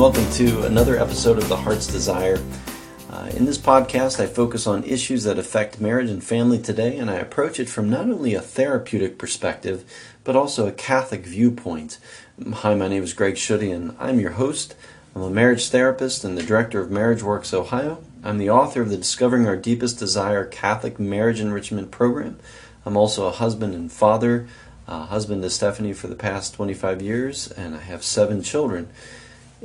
welcome to another episode of The Heart's Desire. Uh, in this podcast, I focus on issues that affect marriage and family today, and I approach it from not only a therapeutic perspective, but also a Catholic viewpoint. Hi, my name is Greg Schutte, and I'm your host. I'm a marriage therapist and the director of Marriage Works Ohio. I'm the author of the Discovering Our Deepest Desire Catholic Marriage Enrichment Program. I'm also a husband and father, uh, husband to Stephanie for the past 25 years, and I have seven children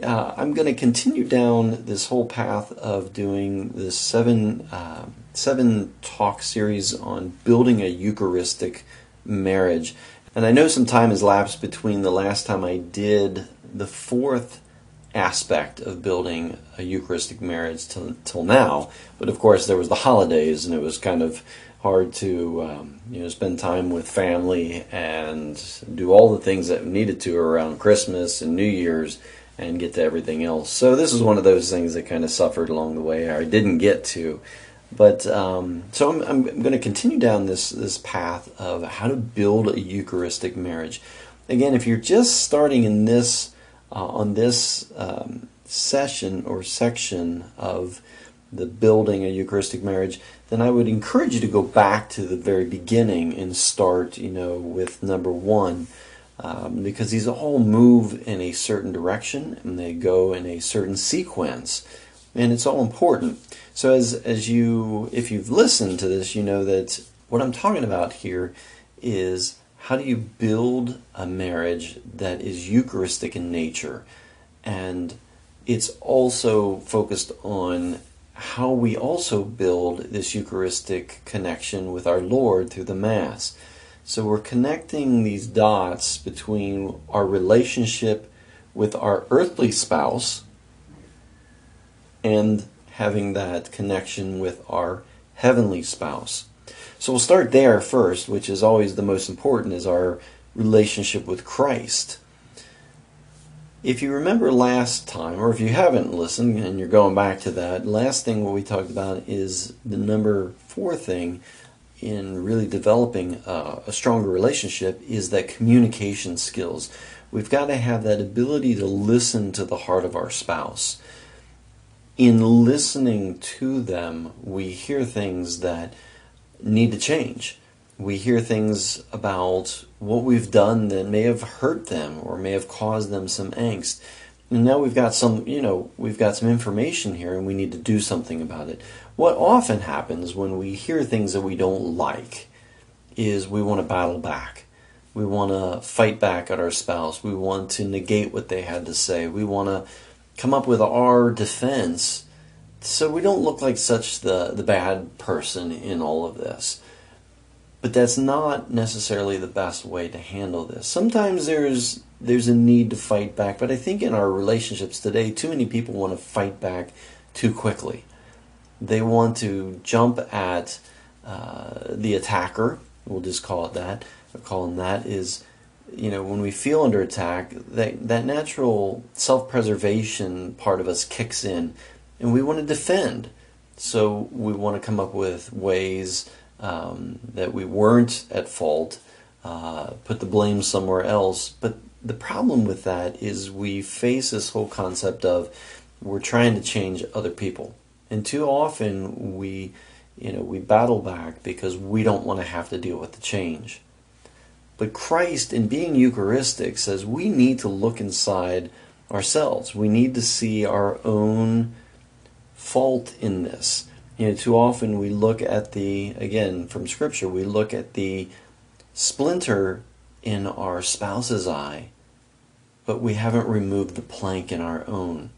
uh, I'm going to continue down this whole path of doing this seven uh, seven talk series on building a Eucharistic marriage. And I know some time has lapsed between the last time I did the fourth aspect of building a Eucharistic marriage till, till now. But of course, there was the holidays, and it was kind of hard to um, you know spend time with family and do all the things that needed to around Christmas and New Year's and get to everything else. So this is one of those things that kind of suffered along the way. I didn't get to, but um, so I'm, I'm going to continue down this this path of how to build a Eucharistic marriage. Again, if you're just starting in this uh, on this um, session or section of the building a Eucharistic marriage, then I would encourage you to go back to the very beginning and start, you know, with number one um, because these all move in a certain direction and they go in a certain sequence, and it's all important. So as as you if you've listened to this, you know that what I'm talking about here is how do you build a marriage that is Eucharistic in nature, and it's also focused on how we also build this Eucharistic connection with our Lord through the Mass. So we're connecting these dots between our relationship with our earthly spouse and having that connection with our heavenly spouse. So we'll start there first, which is always the most important, is our relationship with Christ. If you remember last time, or if you haven't listened and you're going back to that, last thing what we talked about is the number four thing, in really developing uh, a stronger relationship is that communication skills. We've got to have that ability to listen to the heart of our spouse. In listening to them, we hear things that need to change. We hear things about what we've done that may have hurt them or may have caused them some angst. And now we've got some, you know, we've got some information here and we need to do something about it. What often happens when we hear things that we don't like is we want to battle back. We want to fight back at our spouse. We want to negate what they had to say. We want to come up with our defense so we don't look like such the, the bad person in all of this. But that's not necessarily the best way to handle this. Sometimes there's there's a need to fight back, but I think in our relationships today, too many people want to fight back too quickly. They want to jump at uh, the attacker. We'll just call it that. Or call that is, you know, when we feel under attack, that that natural self-preservation part of us kicks in, and we want to defend. So we want to come up with ways um, that we weren't at fault, uh, put the blame somewhere else. But the problem with that is we face this whole concept of we're trying to change other people, and too often we, you know, we battle back because we don't want to have to deal with the change. But Christ, in being Eucharistic, says we need to look inside ourselves. We need to see our own fault in this you know, too often we look at the, again, from Scripture, we look at the splinter in our spouse's eye, but we haven't removed the plank in our own.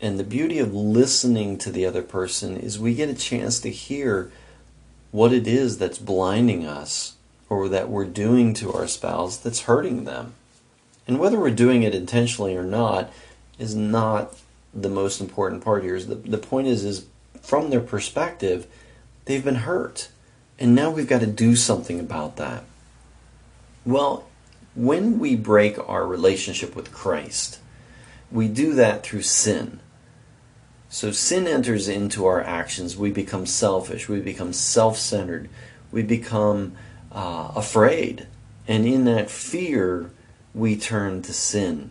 And the beauty of listening to the other person is we get a chance to hear what it is that's blinding us or that we're doing to our spouse that's hurting them. And whether we're doing it intentionally or not is not the most important part here. The, the point is, is from their perspective, they've been hurt. And now we've got to do something about that. Well, when we break our relationship with Christ, we do that through sin. So sin enters into our actions. We become selfish. We become self centered. We become uh, afraid. And in that fear, we turn to sin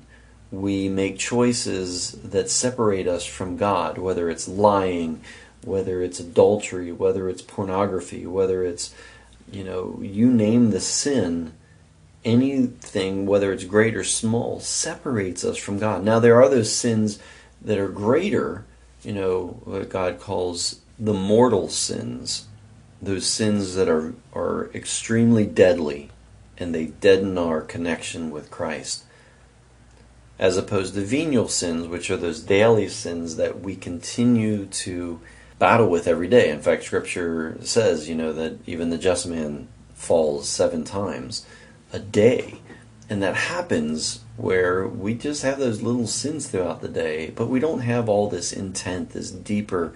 we make choices that separate us from God, whether it's lying, whether it's adultery, whether it's pornography, whether it's, you know, you name the sin, anything, whether it's great or small, separates us from God. Now, there are those sins that are greater, you know, what God calls the mortal sins, those sins that are, are extremely deadly and they deaden our connection with Christ as opposed to venial sins, which are those daily sins that we continue to battle with every day. In fact, Scripture says, you know, that even the just man falls seven times a day. And that happens where we just have those little sins throughout the day, but we don't have all this intent, this deeper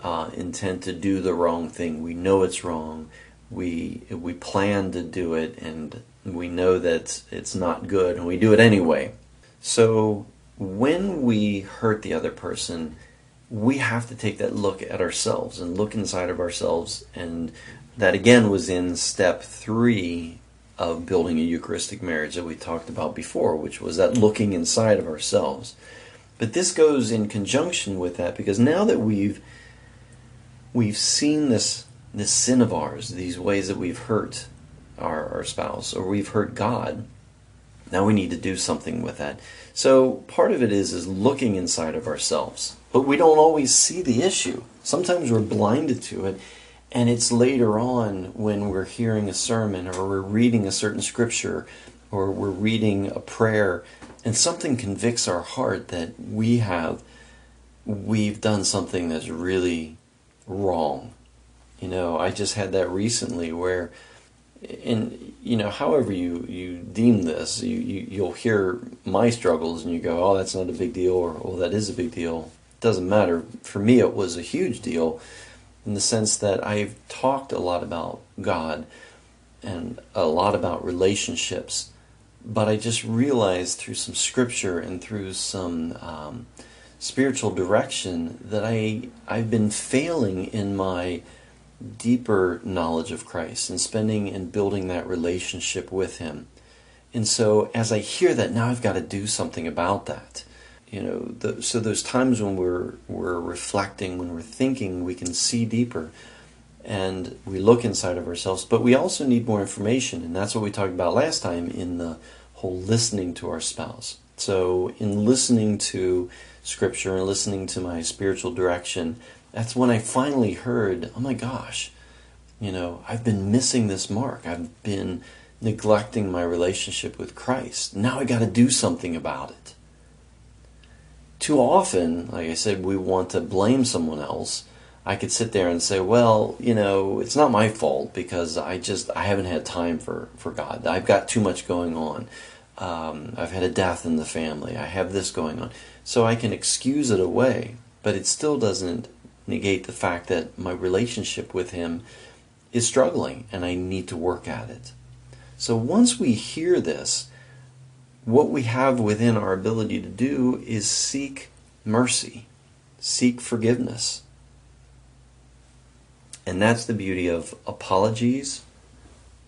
uh, intent to do the wrong thing. We know it's wrong. We we plan to do it, and we know that it's not good, and we do it anyway. So when we hurt the other person, we have to take that look at ourselves and look inside of ourselves. And that again was in step three of building a Eucharistic marriage that we talked about before, which was that looking inside of ourselves. But this goes in conjunction with that because now that we've we've seen this this sin of ours, these ways that we've hurt our, our spouse or we've hurt God, now we need to do something with that. So part of it is is looking inside of ourselves. But we don't always see the issue. Sometimes we're blinded to it and it's later on when we're hearing a sermon or we're reading a certain scripture or we're reading a prayer and something convicts our heart that we have we've done something that's really wrong. You know, I just had that recently where and you know, however you, you deem this, you, you you'll hear my struggles and you go, "Oh, that's not a big deal," or "Oh, that is a big deal." It doesn't matter. For me, it was a huge deal, in the sense that I've talked a lot about God and a lot about relationships, but I just realized through some scripture and through some um, spiritual direction that I I've been failing in my deeper knowledge of Christ and spending and building that relationship with Him. And so as I hear that, now I've got to do something about that. You know, the, so those times when we're we're reflecting, when we're thinking, we can see deeper, and we look inside of ourselves. But we also need more information, and that's what we talked about last time in the whole listening to our spouse. So in listening to Scripture and listening to my spiritual direction, that's when I finally heard, oh my gosh, you know, I've been missing this mark. I've been neglecting my relationship with Christ. Now I got to do something about it. Too often, like I said, we want to blame someone else. I could sit there and say, well, you know, it's not my fault because I just I haven't had time for for God. I've got too much going on. Um, I've had a death in the family. I have this going on, so I can excuse it away. But it still doesn't negate the fact that my relationship with Him is struggling and I need to work at it. So once we hear this, what we have within our ability to do is seek mercy, seek forgiveness. And that's the beauty of apologies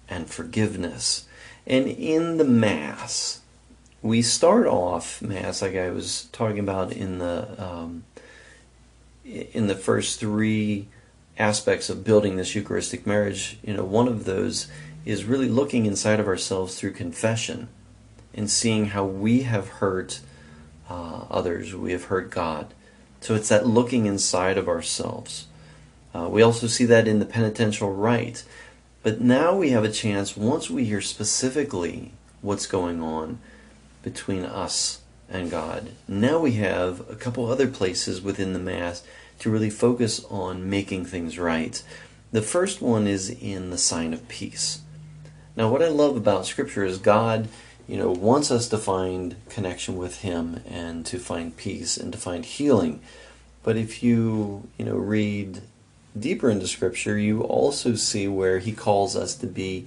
and forgiveness. And in the Mass, we start off Mass, like I was talking about in the um, in the first three aspects of building this Eucharistic marriage, you know, one of those is really looking inside of ourselves through confession and seeing how we have hurt uh, others, we have hurt God. So it's that looking inside of ourselves. Uh, we also see that in the penitential rite. But now we have a chance, once we hear specifically what's going on between us and God. Now we have a couple other places within the Mass to really focus on making things right. The first one is in the sign of peace. Now, what I love about Scripture is God, you know, wants us to find connection with Him and to find peace and to find healing. But if you, you know, read deeper into Scripture, you also see where He calls us to be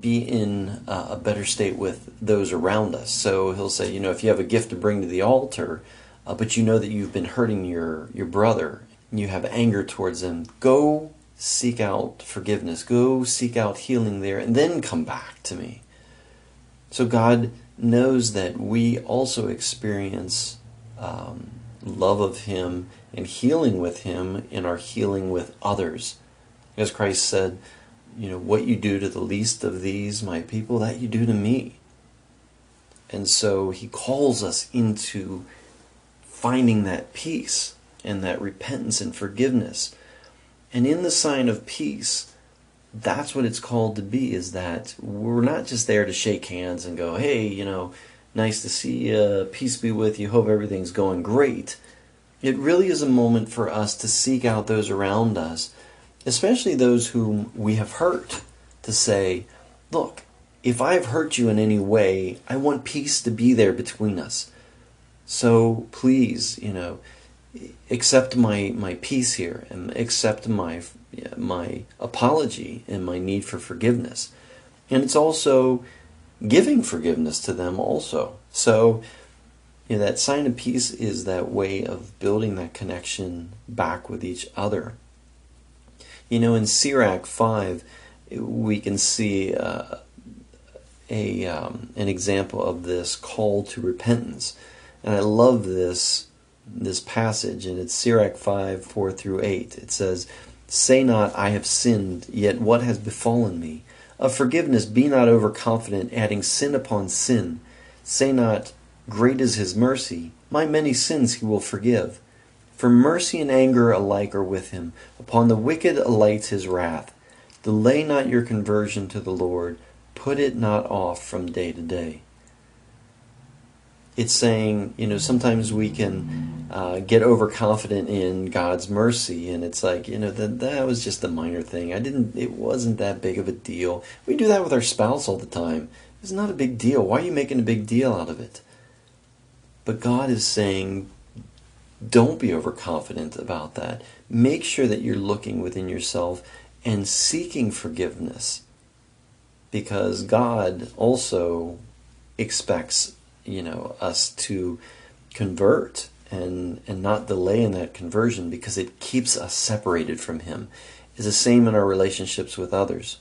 be in a better state with those around us. So he'll say, you know, if you have a gift to bring to the altar, uh, but you know that you've been hurting your, your brother, you have anger towards them, go seek out forgiveness, go seek out healing there, and then come back to me. So God knows that we also experience um, love of Him and healing with Him in our healing with others. As Christ said, you know, what you do to the least of these, my people, that you do to me. And so He calls us into finding that peace and that repentance and forgiveness. And in the sign of peace, that's what it's called to be is that we're not just there to shake hands and go, hey, you know, nice to see you, peace be with you, hope everything's going great. It really is a moment for us to seek out those around us, especially those whom we have hurt, to say, look, if I've hurt you in any way, I want peace to be there between us. So please, you know, accept my, my peace here and accept my my apology and my need for forgiveness. And it's also giving forgiveness to them also. So you know, that sign of peace is that way of building that connection back with each other. You know, in Sirach 5, we can see uh, a um, an example of this call to repentance. And I love this this passage, and it's Sirach 5 4 through 8. It says, Say not, I have sinned, yet what has befallen me? Of forgiveness be not overconfident, adding sin upon sin. Say not, Great is his mercy, my many sins he will forgive. For mercy and anger alike are with him. Upon the wicked alights his wrath. Delay not your conversion to the Lord, put it not off from day to day it's saying, you know, sometimes we can uh, get overconfident in God's mercy, and it's like, you know, that that was just a minor thing. I didn't. It wasn't that big of a deal. We do that with our spouse all the time. It's not a big deal. Why are you making a big deal out of it? But God is saying, don't be overconfident about that. Make sure that you're looking within yourself and seeking forgiveness, because God also expects you know us to convert and and not delay in that conversion because it keeps us separated from him is the same in our relationships with others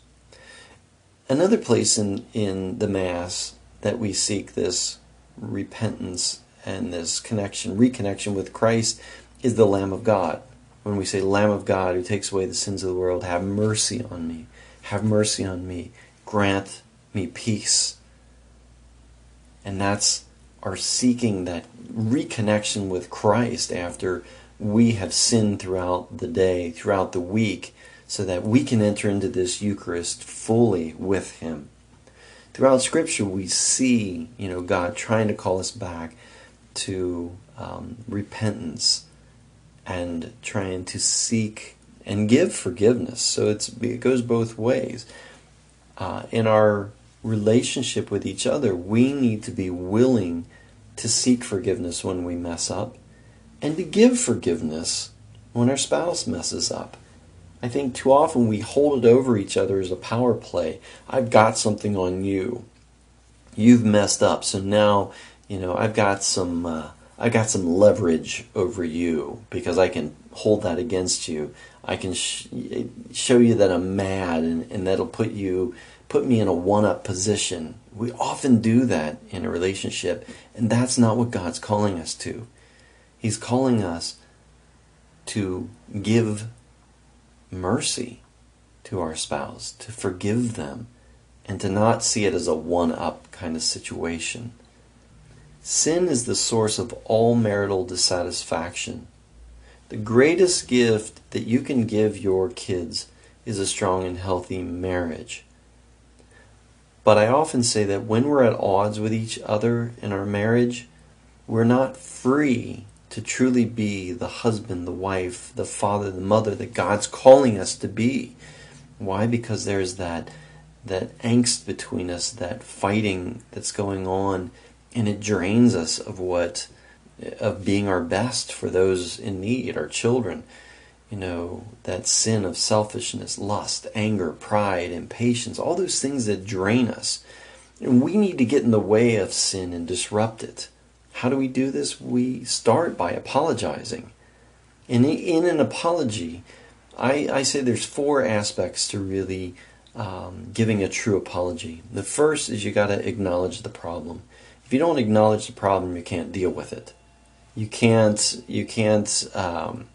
another place in in the mass that we seek this repentance and this connection reconnection with Christ is the lamb of God. When we say lamb of God who takes away the sins of the world have mercy on me. Have mercy on me. Grant me peace. And that's our seeking that reconnection with Christ after we have sinned throughout the day, throughout the week, so that we can enter into this Eucharist fully with Him. Throughout Scripture, we see, you know, God trying to call us back to um, repentance and trying to seek and give forgiveness. So it's it goes both ways. Uh, in our relationship with each other, we need to be willing to seek forgiveness when we mess up and to give forgiveness when our spouse messes up. I think too often we hold it over each other as a power play. I've got something on you. You've messed up, so now you know I've got some. Uh, I got some leverage over you because I can hold that against you. I can sh- show you that I'm mad, and, and that'll put you put me in a one up position. We often do that in a relationship, and that's not what God's calling us to. He's calling us to give mercy to our spouse, to forgive them, and to not see it as a one up kind of situation. Sin is the source of all marital dissatisfaction. The greatest gift that you can give your kids is a strong and healthy marriage. But I often say that when we're at odds with each other in our marriage, we're not free to truly be the husband, the wife, the father, the mother that God's calling us to be. Why? Because there's that that angst between us, that fighting that's going on, and it drains us of what of being our best for those in need, our children you know, that sin of selfishness, lust, anger, pride, impatience, all those things that drain us. And we need to get in the way of sin and disrupt it. How do we do this? We start by apologizing. And in an apology, I, I say there's four aspects to really um, giving a true apology. The first is you got to acknowledge the problem. If you don't acknowledge the problem, you can't deal with it. You can't. You can't um,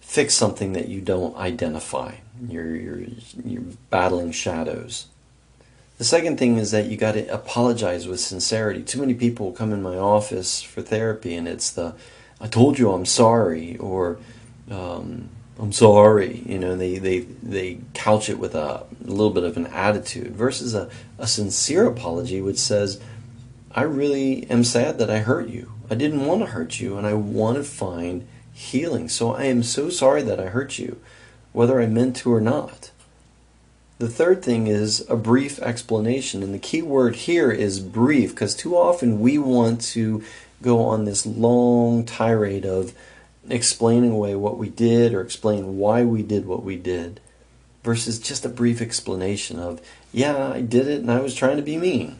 fix something that you don't identify. You're, you're, you're battling shadows. The second thing is that you got to apologize with sincerity. Too many people come in my office for therapy, and it's the "I told you I'm sorry" or um, "I'm sorry." You know, they they they couch it with a, a little bit of an attitude versus a, a sincere apology, which says, "I really am sad that I hurt you. I didn't want to hurt you, and I want to find healing. So I am so sorry that I hurt you, whether I meant to or not." The third thing is a brief explanation. And the key word here is brief because too often we want to go on this long tirade of explaining away what we did or explain why we did what we did versus just a brief explanation of, yeah, I did it and I was trying to be mean.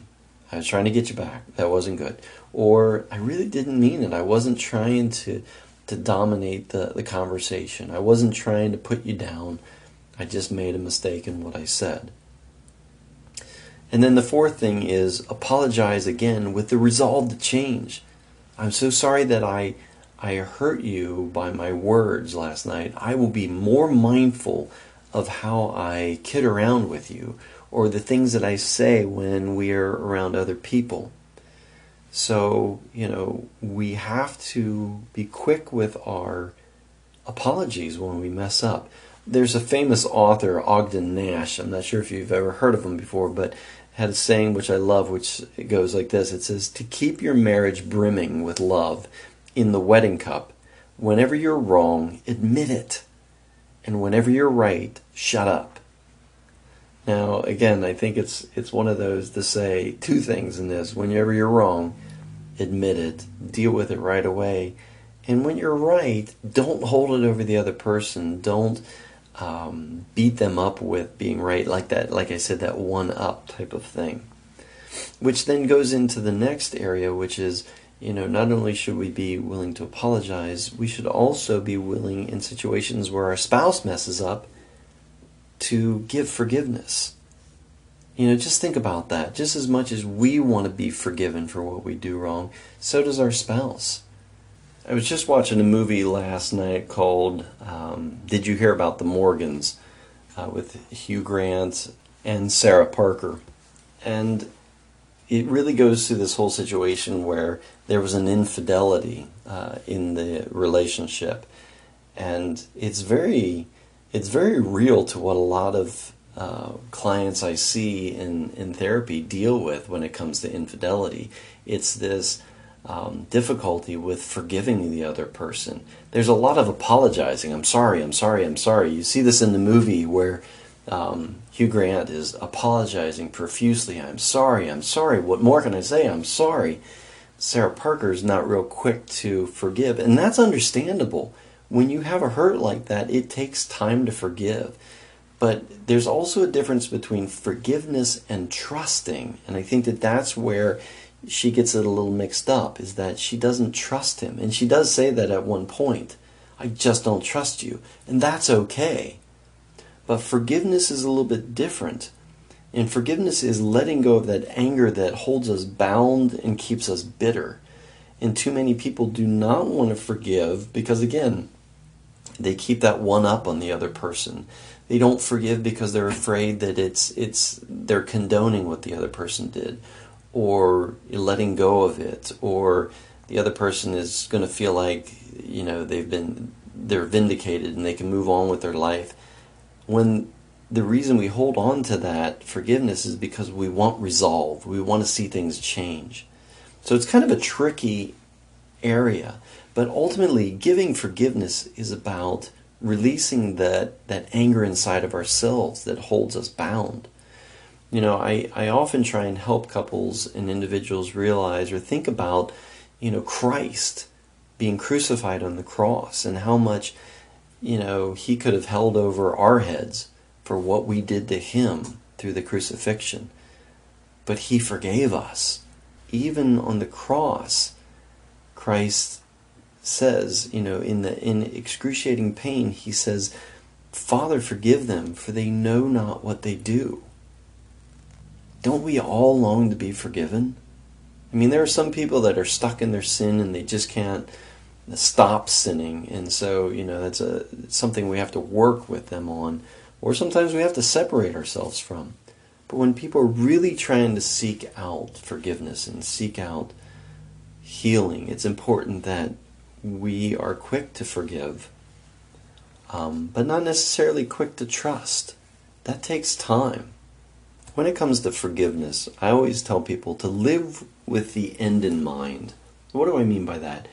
I was trying to get you back. That wasn't good. Or I really didn't mean it. I wasn't trying to to dominate the, the conversation. I wasn't trying to put you down. I just made a mistake in what I said. And then the fourth thing is apologize again with the resolve to change. I'm so sorry that I I hurt you by my words last night. I will be more mindful of how I kid around with you or the things that I say when we are around other people. So, you know, we have to be quick with our apologies when we mess up there's a famous author, Ogden Nash. I'm not sure if you've ever heard of him before, but had a saying which I love, which goes like this It says, To keep your marriage brimming with love in the wedding cup, whenever you're wrong, admit it. And whenever you're right, shut up. Now, again, I think it's it's one of those to say two things in this. Whenever you're wrong, admit it, deal with it right away. And when you're right, don't hold it over the other person. Don't um, beat them up with being right, like that, like I said, that one up type of thing. Which then goes into the next area, which is, you know, not only should we be willing to apologize, we should also be willing in situations where our spouse messes up to give forgiveness. You know, just think about that. Just as much as we want to be forgiven for what we do wrong, so does our spouse. I was just watching a movie last night called um, Did You Hear About the Morgans uh, with Hugh Grant and Sarah Parker. And it really goes through this whole situation where there was an infidelity uh, in the relationship. And it's very, it's very real to what a lot of uh, clients I see in, in therapy deal with when it comes to infidelity. It's this um, difficulty with forgiving the other person. There's a lot of apologizing. I'm sorry, I'm sorry, I'm sorry. You see this in the movie where um, Hugh Grant is apologizing profusely. I'm sorry, I'm sorry. What more can I say? I'm sorry. Sarah Parker is not real quick to forgive, and that's understandable. When you have a hurt like that, it takes time to forgive. But there's also a difference between forgiveness and trusting, and I think that that's where she gets it a little mixed up is that she doesn't trust him. And she does say that at one point. I just don't trust you. And that's okay. But forgiveness is a little bit different. And forgiveness is letting go of that anger that holds us bound and keeps us bitter. And too many people do not want to forgive because, again, they keep that one up on the other person. They don't forgive because they're afraid that it's it's they're condoning what the other person did or letting go of it or the other person is going to feel like you know they've been they're vindicated and they can move on with their life. When the reason we hold on to that forgiveness is because we want resolve. We want to see things change. So it's kind of a tricky area but ultimately giving forgiveness is about releasing that that anger inside of ourselves that holds us bound you know, I, I often try and help couples and individuals realize or think about, you know, Christ being crucified on the cross and how much, you know, he could have held over our heads for what we did to him through the crucifixion. But he forgave us. Even on the cross, Christ says, you know, in the in excruciating pain, he says, Father, forgive them, for they know not what they do. Don't we all long to be forgiven? I mean, there are some people that are stuck in their sin and they just can't stop sinning, and so you know that's a something we have to work with them on, or sometimes we have to separate ourselves from. But when people are really trying to seek out forgiveness and seek out healing, it's important that we are quick to forgive, um, but not necessarily quick to trust. That takes time. When it comes to forgiveness, I always tell people to live with the end in mind. What do I mean by that?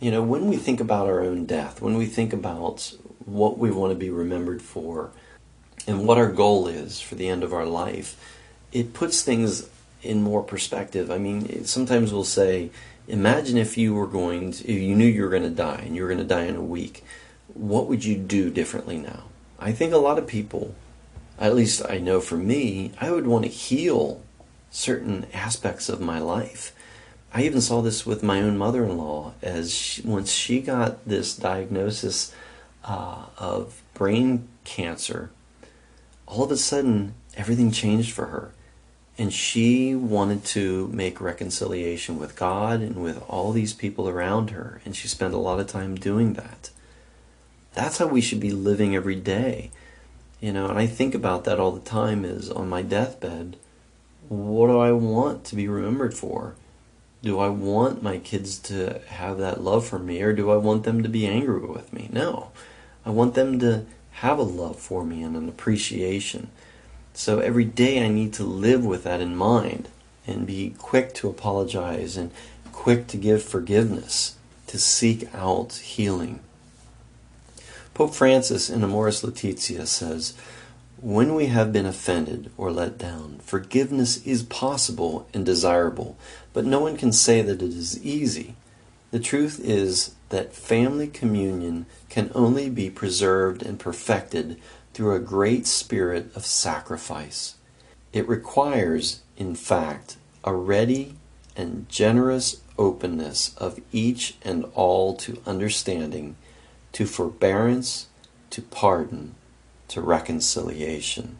You know, when we think about our own death, when we think about what we want to be remembered for, and what our goal is for the end of our life, it puts things in more perspective. I mean, sometimes we'll say, imagine if you were going to, if you knew you were going to die and you were going to die in a week, what would you do differently now? I think a lot of people, at least I know for me, I would want to heal certain aspects of my life. I even saw this with my own mother in law as she, once she got this diagnosis uh, of brain cancer all of a sudden everything changed for her. And she wanted to make reconciliation with God and with all these people around her. And she spent a lot of time doing that. That's how we should be living every day. You know, and I think about that all the time is on my deathbed, what do I want to be remembered for? Do I want my kids to have that love for me or do I want them to be angry with me? No. I want them to have a love for me and an appreciation. So every day I need to live with that in mind and be quick to apologize and quick to give forgiveness, to seek out healing. Pope Francis in Amoris Laetitia says, When we have been offended or let down, forgiveness is possible and desirable, but no one can say that it is easy. The truth is that family communion can only be preserved and perfected through a great spirit of sacrifice. It requires, in fact, a ready and generous openness of each and all to understanding, to forbearance, to pardon, to reconciliation.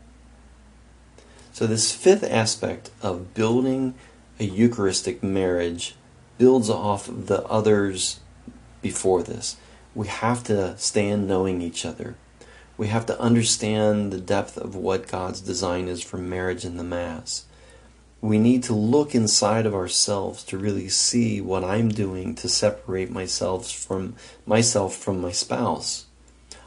So, this fifth aspect of building a Eucharistic marriage builds off of the others before this. We have to stand knowing each other. We have to understand the depth of what God's design is for marriage and the Mass. We need to look inside of ourselves to really see what I'm doing to separate myself from myself from my spouse.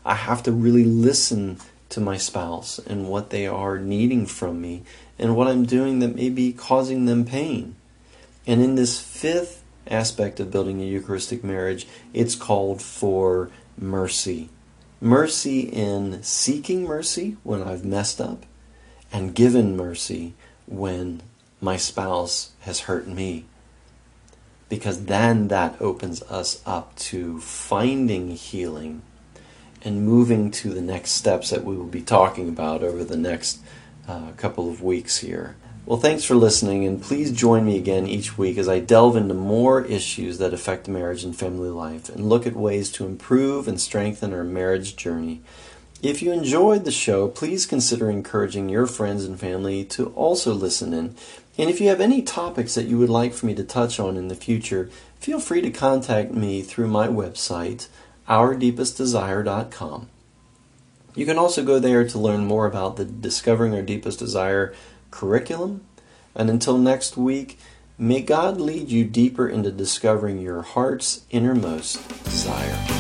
I have to really listen to my spouse and what they are needing from me and what I'm doing that may be causing them pain. And in this fifth aspect of building a Eucharistic marriage, it's called for mercy. Mercy in seeking mercy when I've messed up, and given mercy when my spouse has hurt me. Because then that opens us up to finding healing and moving to the next steps that we will be talking about over the next uh, couple of weeks here. Well, thanks for listening, and please join me again each week as I delve into more issues that affect marriage and family life and look at ways to improve and strengthen our marriage journey. If you enjoyed the show, please consider encouraging your friends and family to also listen in. And if you have any topics that you would like for me to touch on in the future, feel free to contact me through my website, ourdeepestdesire.com. You can also go there to learn more about the Discovering Our Deepest Desire curriculum. And until next week, may God lead you deeper into discovering your heart's innermost desire.